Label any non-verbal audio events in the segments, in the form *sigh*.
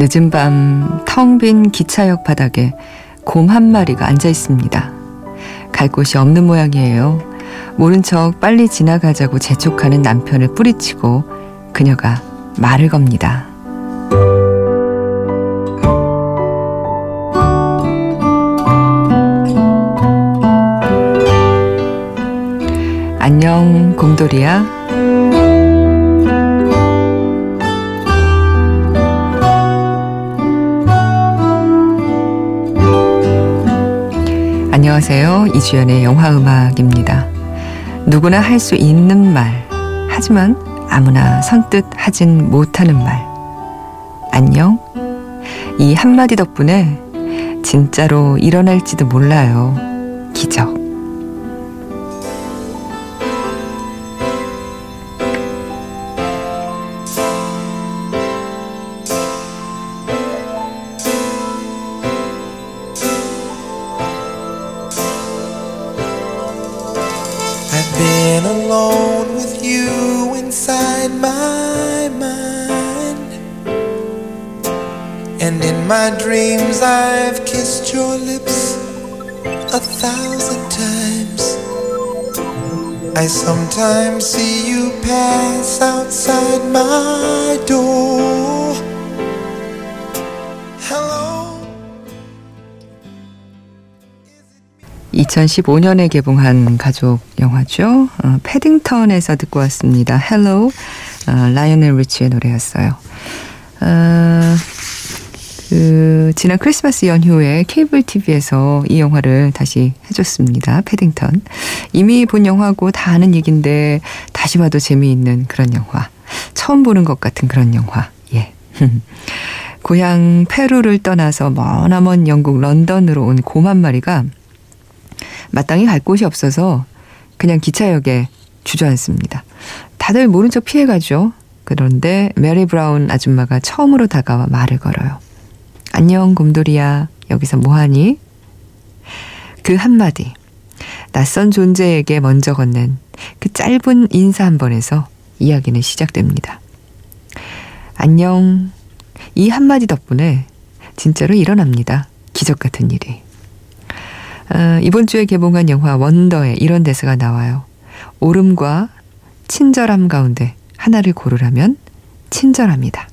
늦은 밤 텅 빈 기차역 바닥에 곰 한 마리가 앉아 있습니다. 갈 곳이 없는 모양이에요. 모른 척 빨리 지나가자고 재촉하는 남편을 뿌리치고 그녀가 말을 겁니다. 안녕, 곰돌이야. 안녕하세요. 이주연의 영화음악입니다. 누구나 할 수 있는 말, 하지만 아무나 선뜻 하진 못하는 말. 안녕? 이 한마디 덕분에 진짜로 일어날지도 몰라요. 기적. I sometimes see you pass outside my door. Hello. 2015년에 개봉한 가족 영화죠. 어, 패딩턴에서 듣고 왔습니다. Hello 어, 라이오넬 리치의 노래였어요. 어, 그 지난 크리스마스 연휴에 케이블 TV에서 이 영화를 다시 해줬습니다. 패딩턴. 이미 본 영화고 다 아는 얘긴데 다시 봐도 재미있는 그런 영화. 처음 보는 것 같은 그런 영화. 예. *laughs* 고향 페루를 떠나서 머나먼 영국 런던으로 온 곰 한 마리가 마땅히 갈 곳이 없어서 그냥 기차역에 주저앉습니다. 다들 모른 척 피해가죠. 그런데 메리 브라운 아줌마가 처음으로 다가와 말을 걸어요. 안녕 곰돌이야. 여기서 뭐하니? 그 한마디. 낯선 존재에게 먼저 건넨 그 짧은 인사 한 번에서 이야기는 시작됩니다. 안녕. 이 한마디 덕분에 진짜로 일어납니다. 기적 같은 일이. 어, 이번 주에 개봉한 영화 원더에 이런 대사가 나와요. 오름과 친절함 가운데 하나를 고르라면 친절합니다.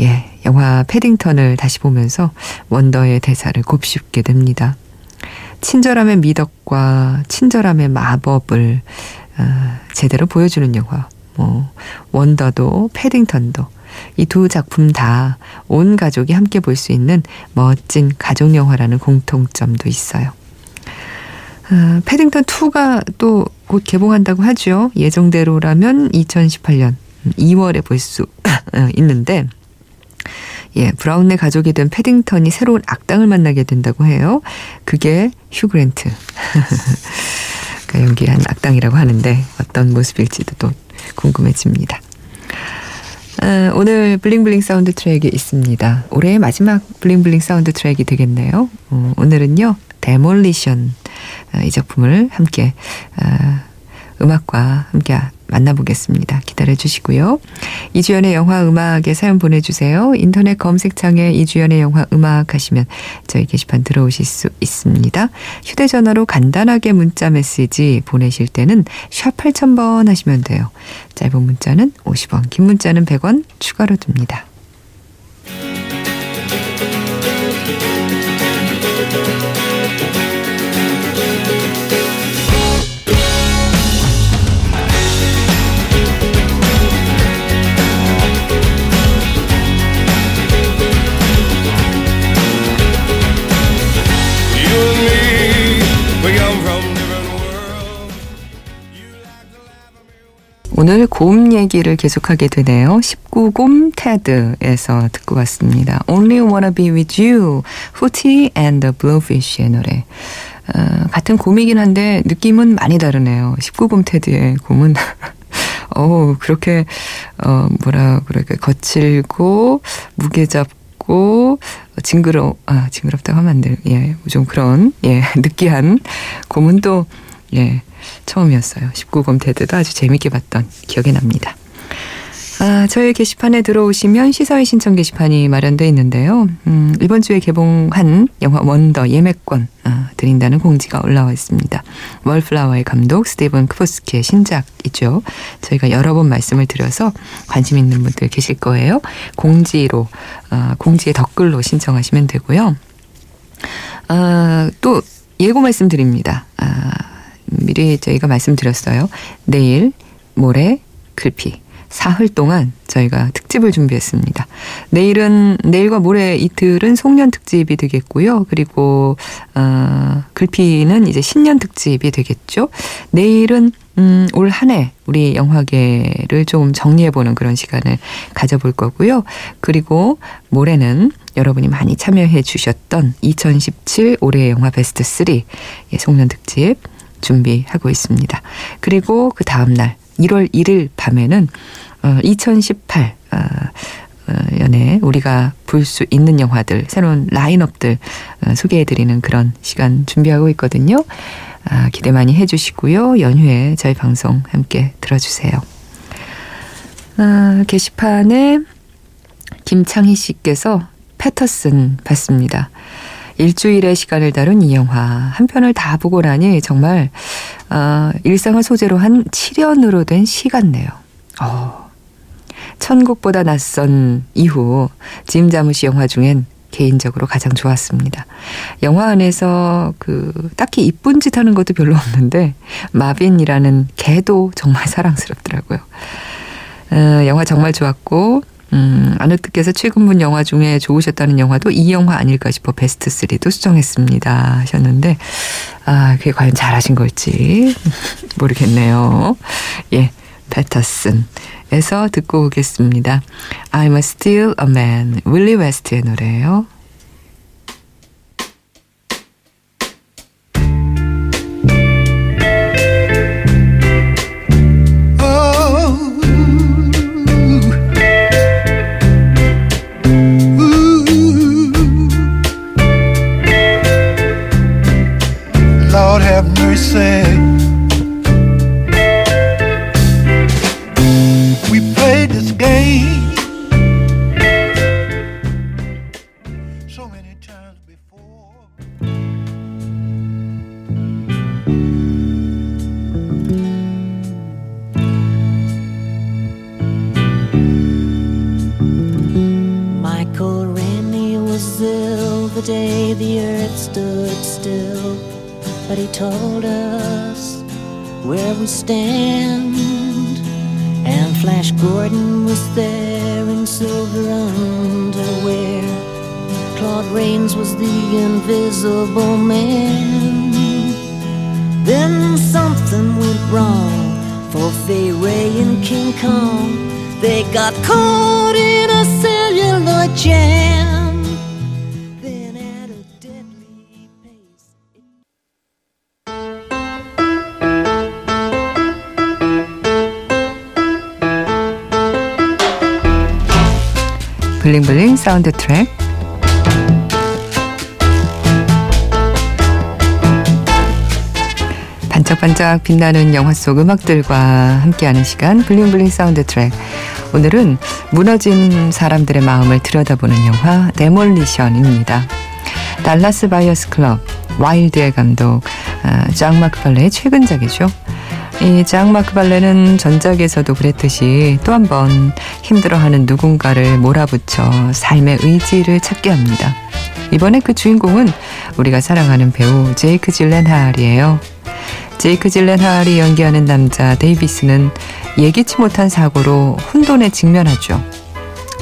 예, 영화 패딩턴을 다시 보면서 원더의 대사를 곱씹게 됩니다. 친절함의 미덕과 친절함의 마법을 어, 제대로 보여주는 영화. 뭐 원더도 패딩턴도 이 두 작품 다 온 가족이 함께 볼 수 있는 멋진 가족 영화라는 공통점도 있어요. 어, 패딩턴 2가 또 곧 개봉한다고 하죠. 예정대로라면 2018년 2월에 볼 수 *laughs* 있는데 예, 브라운의 가족이 된 패딩턴이 새로운 악당을 만나게 된다고 해요. 그게 휴 그랜트. *laughs* 가 연기한 악당이라고 하는데 어떤 모습일지도 또 궁금해집니다. 어, 오늘 블링블링 사운드 트랙이 있습니다. 올해의 마지막 블링블링 사운드 트랙이 되겠네요. 어, 오늘은요, 데몰리션 어, 이 작품을 함께 어, 음악과 함께 만나보겠습니다. 기다려 주시고요. 이주연의 영화 음악에 사연 보내주세요. 인터넷 검색창에 이주연의 영화 음악 하시면 저희 게시판 들어오실 수 있습니다. 휴대전화로 간단하게 문자 메시지 보내실 때는 샵 8000번 하시면 돼요. 짧은 문자는 50원, 긴 문자는 100원 추가로 듭니다. 오늘 곰 얘기를 계속하게 되네요. 19곰 테드에서 듣고 왔습니다. Only Wanna Be With You, 후티 and the Blowfish의 노래. 어, 같은 곰이긴 한데 느낌은 많이 다르네요. 19곰 테드의 곰은 *laughs* 어 그렇게 어 뭐라 그럴까 거칠고 무게 잡고 징그러 아 징그럽다고 하면 안 돼. 예, 좀 그런 예 *laughs* 느끼한 곰은 또예 처음이었어요. 19곰 테드도 아주 재밌게 봤던 기억이 납니다. 아, 저희 게시판에 들어오시면 시사회 신청 게시판이 마련되어 있는데요. 음, 이번 주에 개봉한 영화 원더 예매권 아, 드린다는 공지가 올라와 있습니다. 월플라워의 감독 스티븐 크포스키의 신작이죠. 저희가 여러 번 말씀을 드려서 관심 있는 분들 계실 거예요. 공지로 아, 공지의 댓글로 신청하시면 되고요. 아, 또 예고 말씀드립니다. 아, 미리 저희가 말씀드렸어요. 내일, 모레, 글피. 사흘 동안 저희가 특집을 준비했습니다. 내일은 내일과 모레 이틀은 송년 특집이 되겠고요. 그리고 어, 글피는 이제 신년 특집이 되겠죠. 내일은 음, 올 한 해 우리 영화계를 좀 정리해보는 그런 시간을 가져볼 거고요. 그리고 모레는 여러분이 많이 참여해 주셨던 2017 올해 영화 베스트 3 예, 송년 특집 준비하고 있습니다. 그리고 그 다음날 1월 1일 밤에는 어, 2018 어, 어, 연애 우리가 볼 수 있는 영화들 새로운 라인업들 어, 소개해드리는 그런 시간 준비하고 있거든요. 아, 기대 많이 해주시고요. 연휴에 저희 방송 함께 들어주세요. 아, 게시판에 김창희 씨께서 패터슨 봤습니다. 일주일의 시간을 다룬 이 영화 한 편을 다 보고 나니 정말 어, 일상을 소재로 한 7연으로 된 시 같네요. 어, 천국보다 낯선 이후 짐 자무시 영화 중엔 개인적으로 가장 좋았습니다. 영화 안에서 그 딱히 이쁜 짓 하는 것도 별로 없는데 마빈이라는 개도 정말 사랑스럽더라고요. 어, 영화 정말 좋았고 음, 아늑트께서 최근 본 영화 중에 좋으셨다는 영화도 이 영화 아닐까 싶어 베스트 3도 수정했습니다 하셨는데 아 그게 과연 잘하신 걸지 *laughs* 모르겠네요. 예, 패터슨에서 듣고 오겠습니다. I'm still a man. 윌리 웨스트의 노래예요. Still, but he told us where we stand. And Flash Gordon was there in silver underwear. Claude Rains was the invisible man. Then something went wrong for Fay Ray and King Kong. They got caught in a celluloid jam. 블링블링 사운드 트랙 반짝반짝 빛나는 영화 속 음악들과 함께하는 시간 블링블링 사운드 트랙 오늘은 무너진 사람들의 마음을 들여다보는 영화 데몰리션입니다. 달라스 바이어스 클럽 와일드의 감독 아, 장 마크 발레의 최근작이죠. 이 장 마크 발레는 전작에서도 그랬듯이 또 한 번 힘들어하는 누군가를 몰아붙여 삶의 의지를 찾게 합니다. 이번에 그 주인공은 우리가 사랑하는 배우 제이크 질렌할이에요. 제이크 질렌할이 연기하는 남자 데이비스는 예기치 못한 사고로 혼돈에 직면하죠.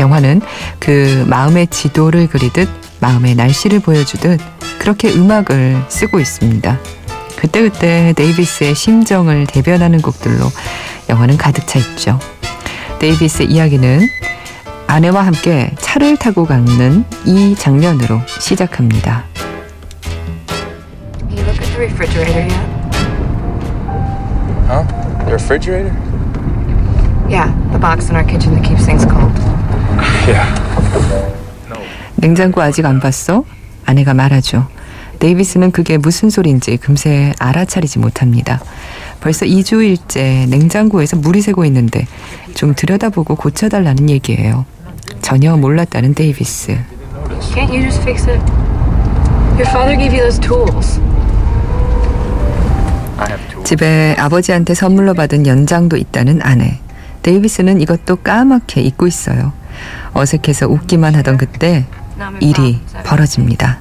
영화는 그 마음의 지도를 그리듯 마음의 날씨를 보여주듯 그렇게 음악을 쓰고 있습니다. 그때그때 데이비스의 심정을 대변하는 곡들로 영화는 가득 차 있죠. 데이비스의 이야기는 아내와 함께 차를 타고 가는 이 장면으로 시작합니다. You look at the refrigerator yet? Huh? The refrigerator? Yeah, the box in our kitchen that keeps things cold. Yeah. 냉장고 아직 안 봤어? 아내가 말하죠. 데이비스는 그게 무슨 소리인지 금세 알아차리지 못합니다. 벌써 2주일째 냉장고에서 물이 새고 있는데 좀 들여다보고 고쳐달라는 얘기예요. 전혀 몰랐다는 데이비스. Can't you just fix it? Your father gave you those tools. 집에 아버지한테 선물로 받은 연장도 있다는 아내. 데이비스는 이것도 까맣게 잊고 있어요. 어색해서 웃기만 하던 그때 일이 벌어집니다.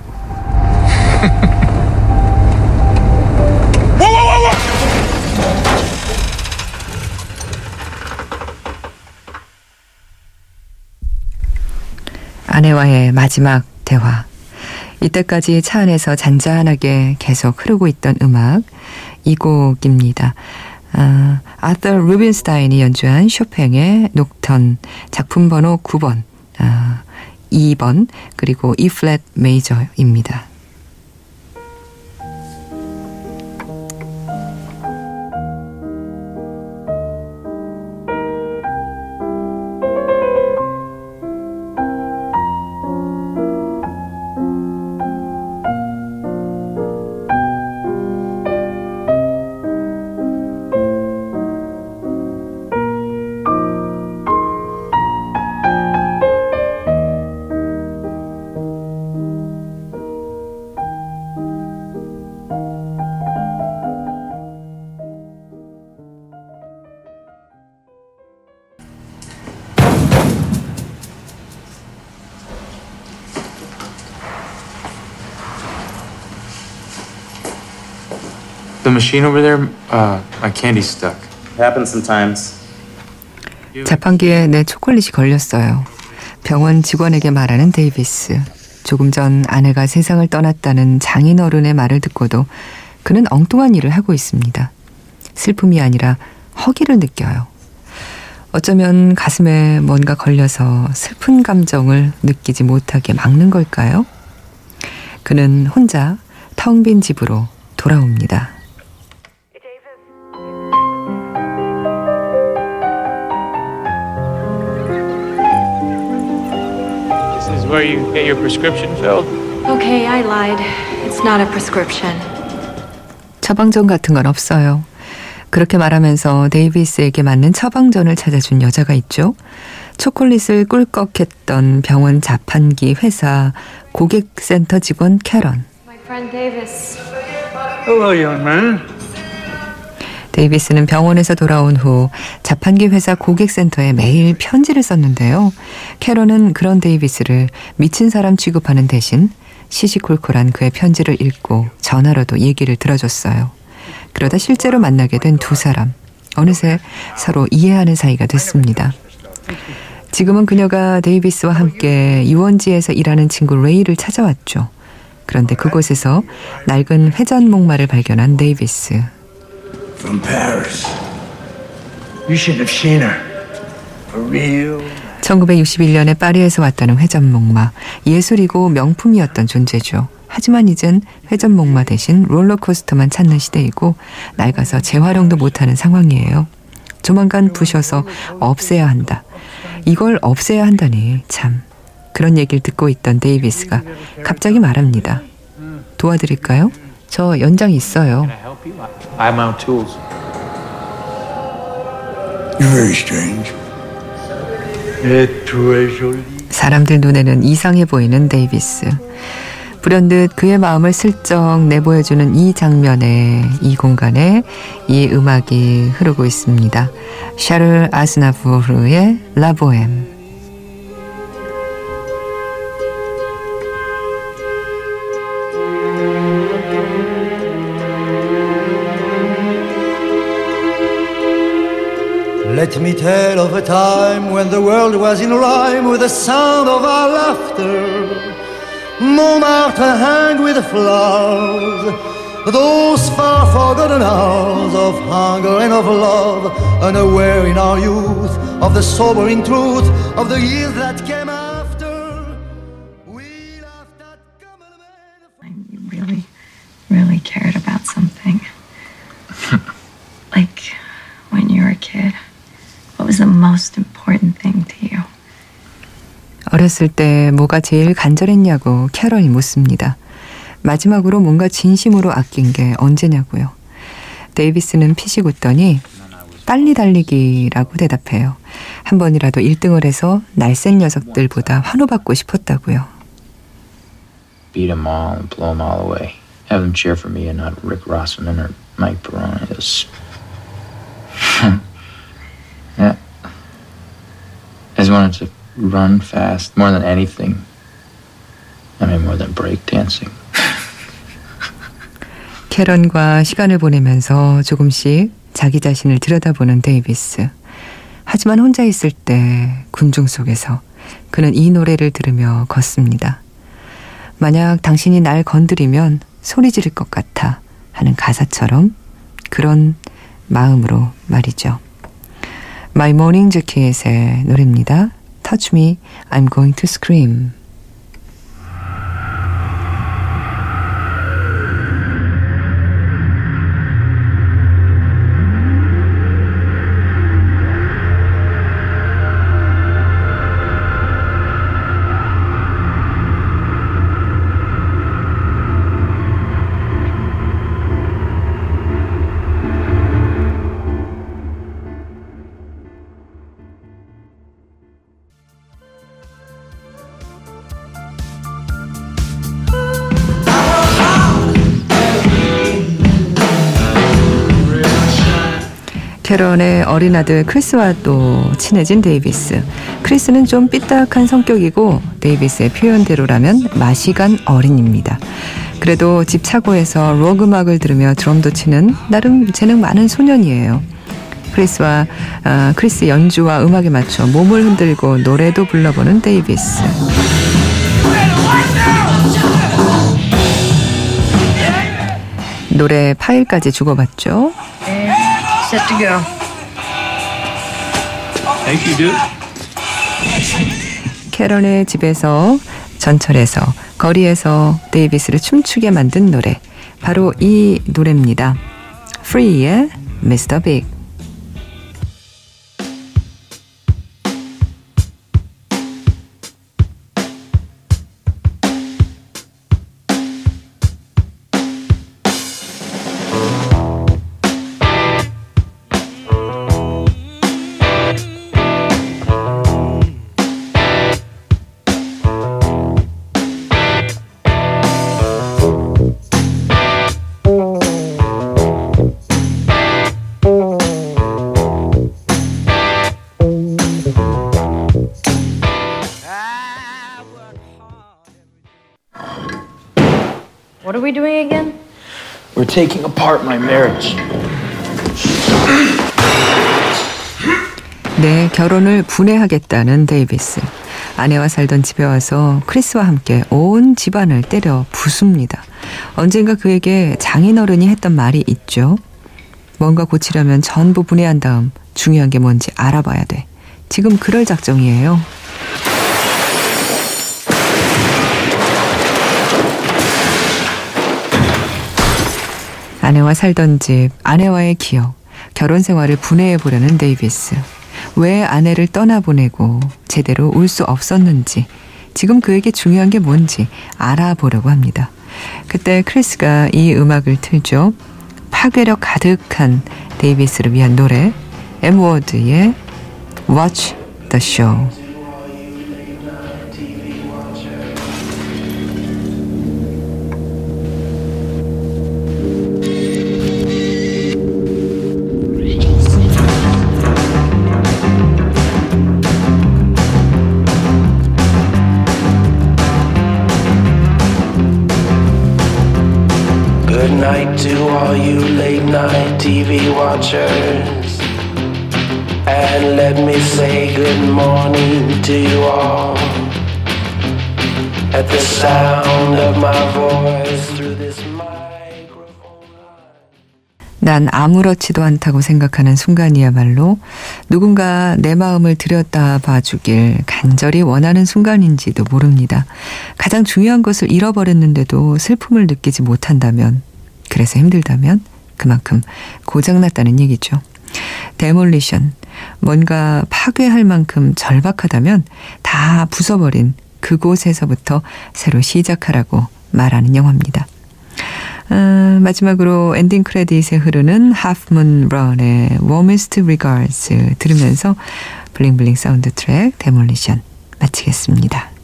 아내와의 마지막 대화. 이때까지 차 안에서 잔잔하게 계속 흐르고 있던 음악 이 곡입니다. 아, 아더 루빈스타인이 연주한 쇼팽의 녹턴 작품 번호 9번, 아, 2번 그리고 E 플랫 메이저입니다. Machine over there, uh, my candy's stuck. Happens sometimes. 자판기에 내 초콜릿이 걸렸어요. 병원 직원에게 말하는 데이비스. 조금 전 아내가 세상을 떠났다는 장인 어른의 말을 듣고도 그는 엉뚱한 일을 하고 있습니다. 슬픔이 아니라 허기를 느껴요. 어쩌면 가슴에 뭔가 걸려서 슬픈 감정을 느끼지 못하게 막는 걸까요? 그는 혼자 텅 빈 집으로 돌아옵니다. Get your prescription filled. Okay, I lied. It's not a prescription. 처방전 같은 건 없어요. 그렇게 말하면서 데이비스에게 맞는 처방전을 찾아준 여자가 있죠. 초콜릿을 꿀꺽했던 병원 자판기 회사 고객센터 직원 캐런. My friend Davis. Hello, young man. 데이비스는 병원에서 돌아온 후 자판기 회사 고객센터에 매일 편지를 썼는데요. 캐런은 그런 데이비스를 미친 사람 취급하는 대신 시시콜콜한 그의 편지를 읽고 전화로도 얘기를 들어줬어요. 그러다 실제로 만나게 된 두 사람. 어느새 서로 이해하는 사이가 됐습니다. 지금은 그녀가 데이비스와 함께 유원지에서 일하는 친구 레이를 찾아왔죠. 그런데 그곳에서 낡은 회전 목마를 발견한 데이비스. From Paris. You should have seen her. For real. 1961년에 파리에서 왔다는 회전목마. 예술이고 명품이었던 존재죠. 하지만 이젠 회전목마 대신 롤러코스터만 찾는 시대이고 낡아서 재활용도 못하는 상황이에요. 조만간 부셔서 없애야 한다. 이걸 없애야 한다니 참. 그런 얘기를 듣고 있던 데이비스가 갑자기 말합니다. 도와드릴까요? 저 연장 있어요. I have my own tools. You're very strange. Et très jolie. 사람들 눈에는 이상해 보이는 데이비스. 불현듯 그의 마음을 슬쩍 내보여주는 이 장면에 이 공간에 이 음악이 흐르고 있습니다. 샤를 아스나프르의 라보엠. Let me tell of a time when the world was in rhyme with the sound of our laughter. Montmartre hung with flowers. Those far forgotten hours of hunger and of love, unaware in our youth of the sobering truth of the years that came after. We laughed at really, really cared about most important thing to you? 어렸을 때 뭐가 제일 간절했냐고 캐럴이 묻습니다. 마지막으로 뭔가 진심으로 아낀 게 언제냐고요. 데이비스는 피식 웃더니 빨리 달리기라고 대답해요. 한 번이라도 1등을 해서 날쌘 녀석들보다 환호받고 싶었다고요. Beat them all and blow them all away. Have them cheer for me and not Rick Rossman or Mike Perrone. It was... yeah. I just wanted to run fast more than anything. I mean, more than breakdancing. *laughs* 캐런과 시간을 보내면서 조금씩 자기 자신을 들여다보는 데이비스. 하지만 혼자 있을 때 군중 속에서 그는 이 노래를 들으며 걷습니다. 만약 당신이 날 건드리면 소리 지를 것 같아 하는 가사처럼 그런 마음으로 말이죠. My Morning Jacket의 노래입니다. Touch Me, I'm Going to Scream. 캐런의 어린 아들 크리스와 또 친해진 데이비스. 크리스는 좀 삐딱한 성격이고 데이비스의 표현대로라면 맛이 간 어린입니다. 그래도 집 차고에서 록 음악을 들으며 드럼도 치는 나름 재능 많은 소년이에요. 크리스와 아, 크리스 연주와 음악에 맞춰 몸을 흔들고 노래도 불러보는 데이비스. 노래 파일까지 주고받죠. Set to go. Thank you, dude. 캐런의 집에서 전철에서 거리에서 데이비스를 춤추게 만든 노래 바로 이 노래입니다. Free의 Mr. Big We're taking apart my marriage. 내 결혼을 분해하겠다는 데이비스. 아내와 살던 집에 와서 크리스와 함께 온 집안을 때려 부숩니다. 언젠가 그에게 장인어른이 했던 말이 있죠. 뭔가 고치려면 전부 분해한 다음 중요한 게 뭔지 알아봐야 돼. 지금 그럴 작정이에요. 아내와 살던 집, 아내와의 기억, 결혼 생활을 분해해 보려는 데이비스. 왜 아내를 떠나보내고 제대로 울수 없었는지, 지금 그에게 중요한 게 뭔지 알아보려고 합니다. 그때 크리스가 이 음악을 틀죠. 파괴력 가득한 데이비스를 위한 노래, 엠워드의 Watch the Show. At the sound of my voice through this microphone. 난 아무렇지도 않다고 생각하는 순간이야말로 누군가 내 마음을 들여다 봐주길 간절히 원하는 순간인지도 모릅니다. 가장 중요한 것을 잃어버렸는데도 슬픔을 느끼지 못한다면, 그래서 힘들다면 그만큼 고장났다는 얘기죠. 데몰리션. 뭔가 파괴할 만큼 절박하다면 다 부숴버린 그곳에서부터 새로 시작하라고 말하는 영화입니다. 어, 마지막으로 엔딩 크레딧에 흐르는 Moon Run의 Warmest Regards 들으면서 블링블링 사운드 트랙 데몰리션 마치겠습니다.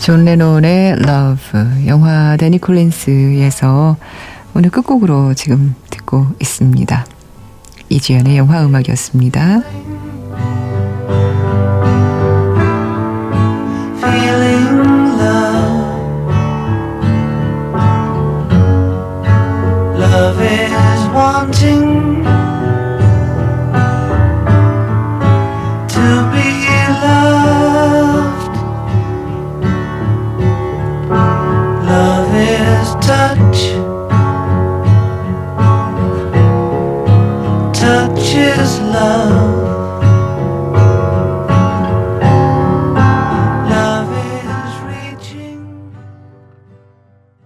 존 레논의 Love 영화 데니 콜린스에서 오늘 끝곡으로 지금 듣고 있습니다. 이주연의 영화 음악이었습니다. Love is wanting